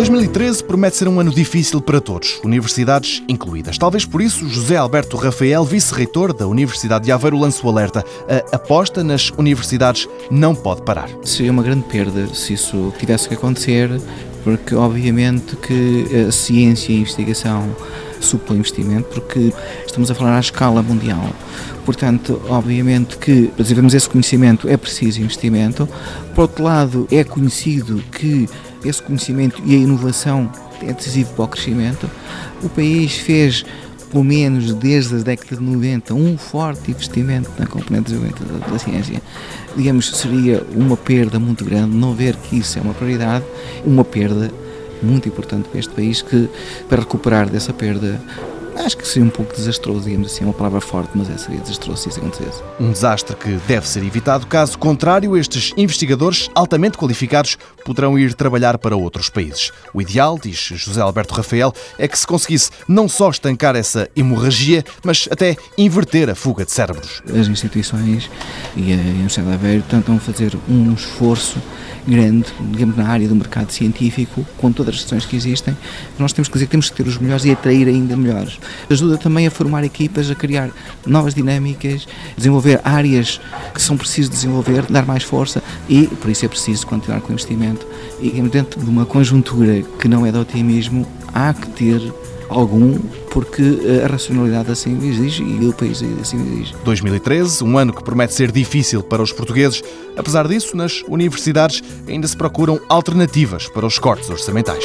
2013 promete ser um ano difícil para todos, universidades incluídas. Talvez por isso, José Alberto Rafael, vice-reitor da Universidade de Aveiro, lança o alerta. A aposta nas universidades não pode parar. Seria uma grande perda se isso tivesse que acontecer, porque obviamente que a ciência e a investigação supla investimento, porque estamos a falar à escala mundial. Portanto, obviamente que para desenvolvermos esse conhecimento é preciso investimento. Por outro lado, é conhecido que esse conhecimento e a inovação é decisivo para o crescimento. O país fez pelo menos desde a década de 90, um forte investimento na componente da, da, ciência. Digamos, seria uma perda muito grande não ver que isso é uma prioridade, uma perda muito importante para este país que, para recuperar dessa perda, acho que seria um pouco desastroso, digamos assim, é uma palavra forte, mas é, seria desastroso se isso acontecesse. Um desastre que deve ser evitado, caso contrário, estes investigadores altamente qualificados poderão ir trabalhar para outros países. O ideal, diz José Alberto Rafael, é que se conseguisse não só estancar essa hemorragia, mas até inverter a fuga de cérebros. As instituições e a Universidade de Aveiro tentam fazer um esforço grande, digamos, na área do mercado científico, com todas as questões que existem, nós temos que dizer que temos que ter os melhores e atrair ainda melhores. Ajuda também a formar equipas, a criar novas dinâmicas, desenvolver áreas que são precisos desenvolver, dar mais força e, por isso é preciso continuar com o investimento. E dentro de uma conjuntura que não é de otimismo, há que ter algum, porque a racionalidade assim exige e o país assim exige. 2013, um ano que promete ser difícil para os portugueses. Apesar disso, nas universidades ainda se procuram alternativas para os cortes orçamentais.